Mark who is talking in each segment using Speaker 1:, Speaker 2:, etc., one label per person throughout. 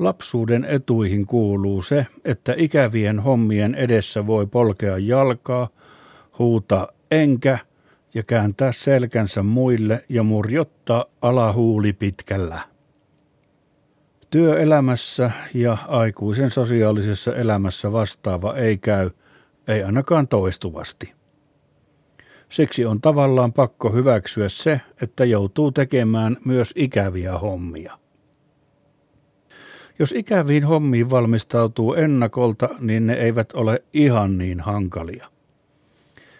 Speaker 1: Lapsuuden etuihin kuuluu se, että ikävien hommien edessä voi polkea jalkaa, huuta enkä ja kääntää selkänsä muille ja murjottaa alahuuli pitkällä. Työelämässä ja aikuisen sosiaalisessa elämässä vastaava ei käy, ei ainakaan toistuvasti. Siksi on tavallaan pakko hyväksyä se, että joutuu tekemään myös ikäviä hommia. Jos ikäviin hommiin valmistautuu ennakolta, niin ne eivät ole ihan niin hankalia.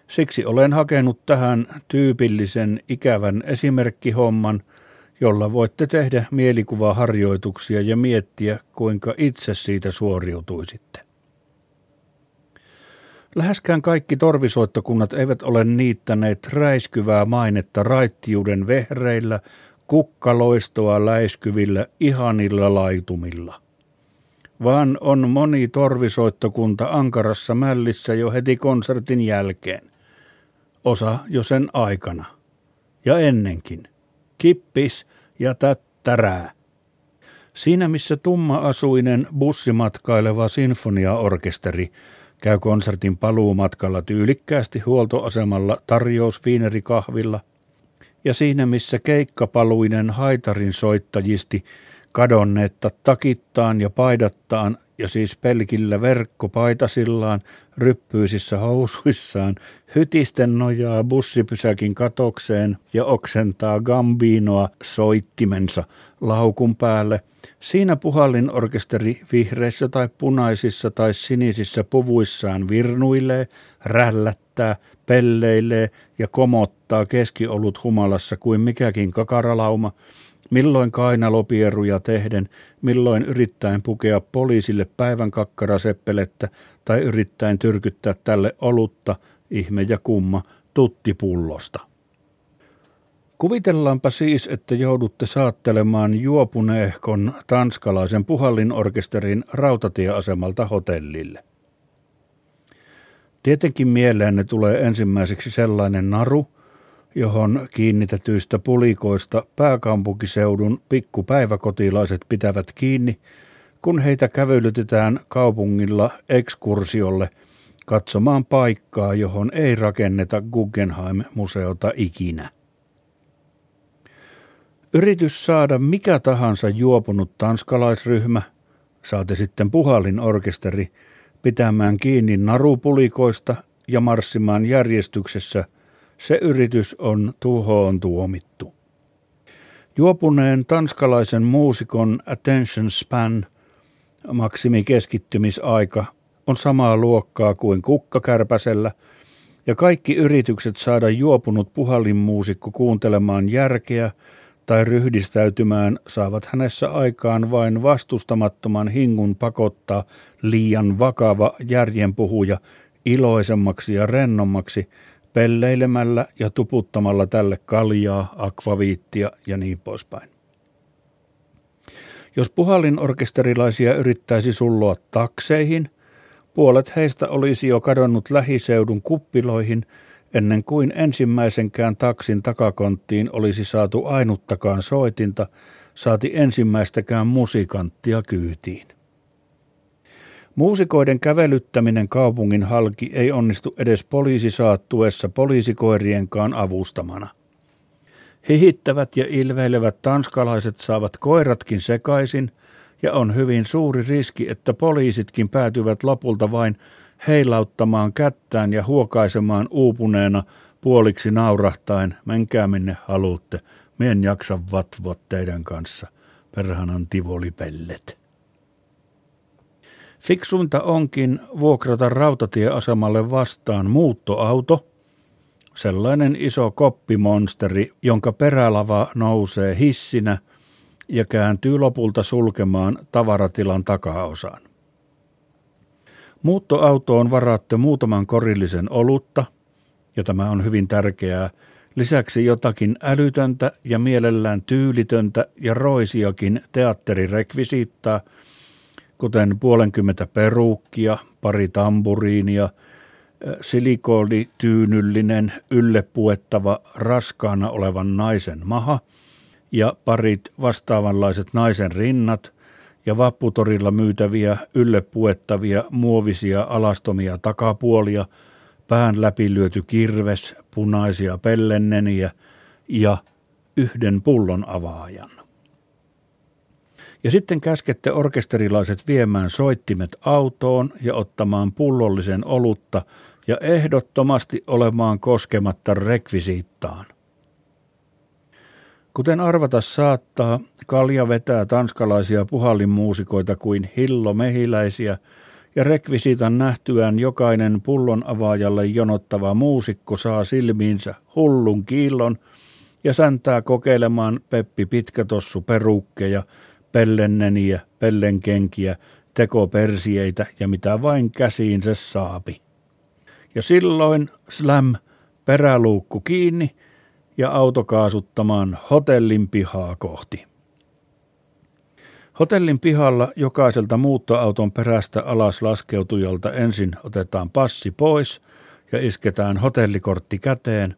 Speaker 1: Siksi olen hakenut tähän tyypillisen ikävän esimerkkihomman, jolla voitte tehdä mielikuvaharjoituksia ja miettiä, kuinka itse siitä suoriutuisitte. Läheskään kaikki torvisoittokunnat eivät ole niittäneet räiskyvää mainetta raittiuden vehreillä, kukkaloistoa läiskyvillä, ihanilla laitumilla. Vaan on moni torvisoittokunta ankarassa mällissä jo heti konsertin jälkeen. Osa jo sen aikana. Ja ennenkin. Kippis ja tättärää. Siinä missä tumma-asuinen bussimatkaileva sinfoniaorkesteri käy konsertin paluumatkalla tyylikkäästi huoltoasemalla tarjousviinerikahvilla, ja siinä missä keikkapaluinen haitarin soittajisti kadonneetta takittaan ja paidattaan ja siis pelkillä verkkopaitasillaan, ryppyisissä housuissaan, hytisten nojaa bussipysäkin katokseen ja oksentaa gambinoa soittimensa laukun päälle. Siinä puhallin orkesteri vihreissä tai punaisissa tai sinisissä puvuissaan virnuilee, rällättää, pelleilee ja komottaa keskiolut humalassa kuin mikäkin kakaralauma – milloin kainalopieruja tehden, milloin yrittäen pukea poliisille päivän kakkaraseppelettä tai yrittäen tyrkyttää tälle olutta, ihme ja kumma, tuttipullosta. Kuvitellaanpa siis, että joudutte saattelemaan juopuneehkon tanskalaisen puhallinorkesterin rautatieasemalta hotellille. Tietenkin mieleenne tulee ensimmäiseksi sellainen naru, johon kiinnitetyistä pulikoista pääkaupunkiseudun pikkupäiväkotilaiset pitävät kiinni, kun heitä kävelytetään kaupungilla ekskursiolle katsomaan paikkaa, johon ei rakenneta Guggenheim-museota ikinä. Yritys saada mikä tahansa juopunut tanskalaisryhmä, saate sitten puhallin orkesteri, pitämään kiinni narupulikoista ja marssimaan järjestyksessä – se yritys on tuhoon tuomittu. Juopuneen tanskalaisen muusikon attention span, maksimikeskittymisaika, on samaa luokkaa kuin kukkakärpäsellä, ja kaikki yritykset saada juopunut puhallinmuusikko kuuntelemaan järkeä tai ryhdistäytymään saavat hänessä aikaan vain vastustamattoman hingun pakottaa liian vakava järjenpuhuja iloisemmaksi ja rennommaksi – pelleilemällä ja tuputtamalla tälle kaljaa, akvaviittia ja niin poispäin. Jos puhallinorkesterilaisia yrittäisi sulloa takseihin, puolet heistä olisi jo kadonnut lähiseudun kuppiloihin ennen kuin ensimmäisenkään taksin takakonttiin olisi saatu ainuttakaan soitinta, saati ensimmäistäkään musikanttia kyytiin. Muusikoiden kävelyttäminen kaupungin halki ei onnistu edes poliisisaattuessa poliisikoirienkaan avustamana. Hihittävät ja ilveilevät tanskalaiset saavat koiratkin sekaisin, ja on hyvin suuri riski, että poliisitkin päätyvät lopulta vain heilauttamaan kättään ja huokaisemaan uupuneena puoliksi naurahtain, menkää minne haluatte, mien jaksa vatvoa teidän kanssa, perhanan tivolipellet. Fiksuinta onkin vuokrata rautatieasemalle vastaan muuttoauto, sellainen iso koppimonsteri, jonka perälava nousee hissinä ja kääntyy lopulta sulkemaan tavaratilan takaosaan. Muuttoautoon varaatte muutaman korillisen olutta, ja tämä on hyvin tärkeää, lisäksi jotakin älytöntä ja mielellään tyylitöntä ja roisiakin teatterirekvisiittaa – kuten puolenkymmentä peruukkia, pari tamburiinia, silikoolityynyllinen yllepuettava raskaana olevan naisen maha ja parit vastaavanlaiset naisen rinnat ja vapputorilla myytäviä yllepuettavia muovisia alastomia takapuolia, pään läpi lyöty kirves, punaisia pellenneniä ja yhden pullon avaajan. Ja sitten käskette orkesterilaiset viemään soittimet autoon ja ottamaan pullollisen olutta ja ehdottomasti olemaan koskematta rekvisiittaan. Kuten arvata saattaa, kalja vetää tanskalaisia puhallinmuusikoita kuin hillo mehiläisiä, ja rekvisiitan nähtyään jokainen pullon avaajalle jonottava muusikko saa silmiinsä hullun kiillon ja säntää kokeilemaan Peppi Pitkätossu perukkeja, pellenneniä, pellenkenkiä, tekopersieitä ja mitä vain käsiin se saapi. Ja silloin slam, peräluukku kiinni ja auto kaasuttamaan hotellin pihaa kohti. Hotellin pihalla jokaiselta muuttoauton perästä alas laskeutujalta ensin otetaan passi pois ja isketään hotellikortti käteen,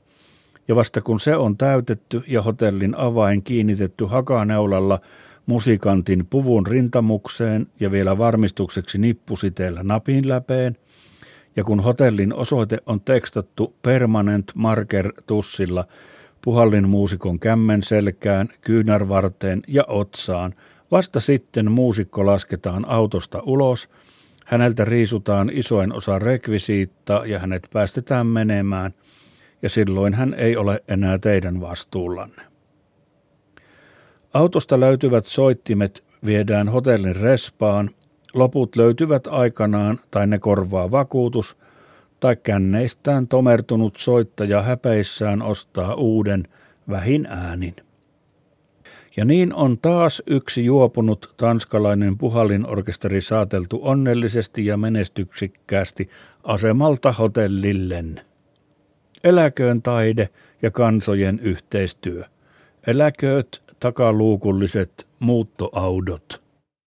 Speaker 1: ja vasta kun se on täytetty ja hotellin avain kiinnitetty hakaneulalla musikantin puvun rintamukseen ja vielä varmistukseksi nippusiteellä napin läpeen, ja kun hotellin osoite on tekstattu permanent marker tussilla puhallin muusikon kämmen selkään, kyynärvarteen ja otsaan, vasta sitten muusikko lasketaan autosta ulos, häneltä riisutaan isoin osa rekvisiitta ja hänet päästetään menemään, ja silloin hän ei ole enää teidän vastuullanne. Autosta löytyvät soittimet viedään hotellin respaan, loput löytyvät aikanaan tai ne korvaa vakuutus, tai känneistään tomertunut soittaja häpeissään ostaa uuden vähin äänin. Ja niin on taas yksi juopunut tanskalainen puhallinorkesteri saateltu onnellisesti ja menestyksikkäästi asemalta hotellillen. Eläköön taide ja kansojen yhteistyö. Eläkööt takaluukulliset muuttoaudot.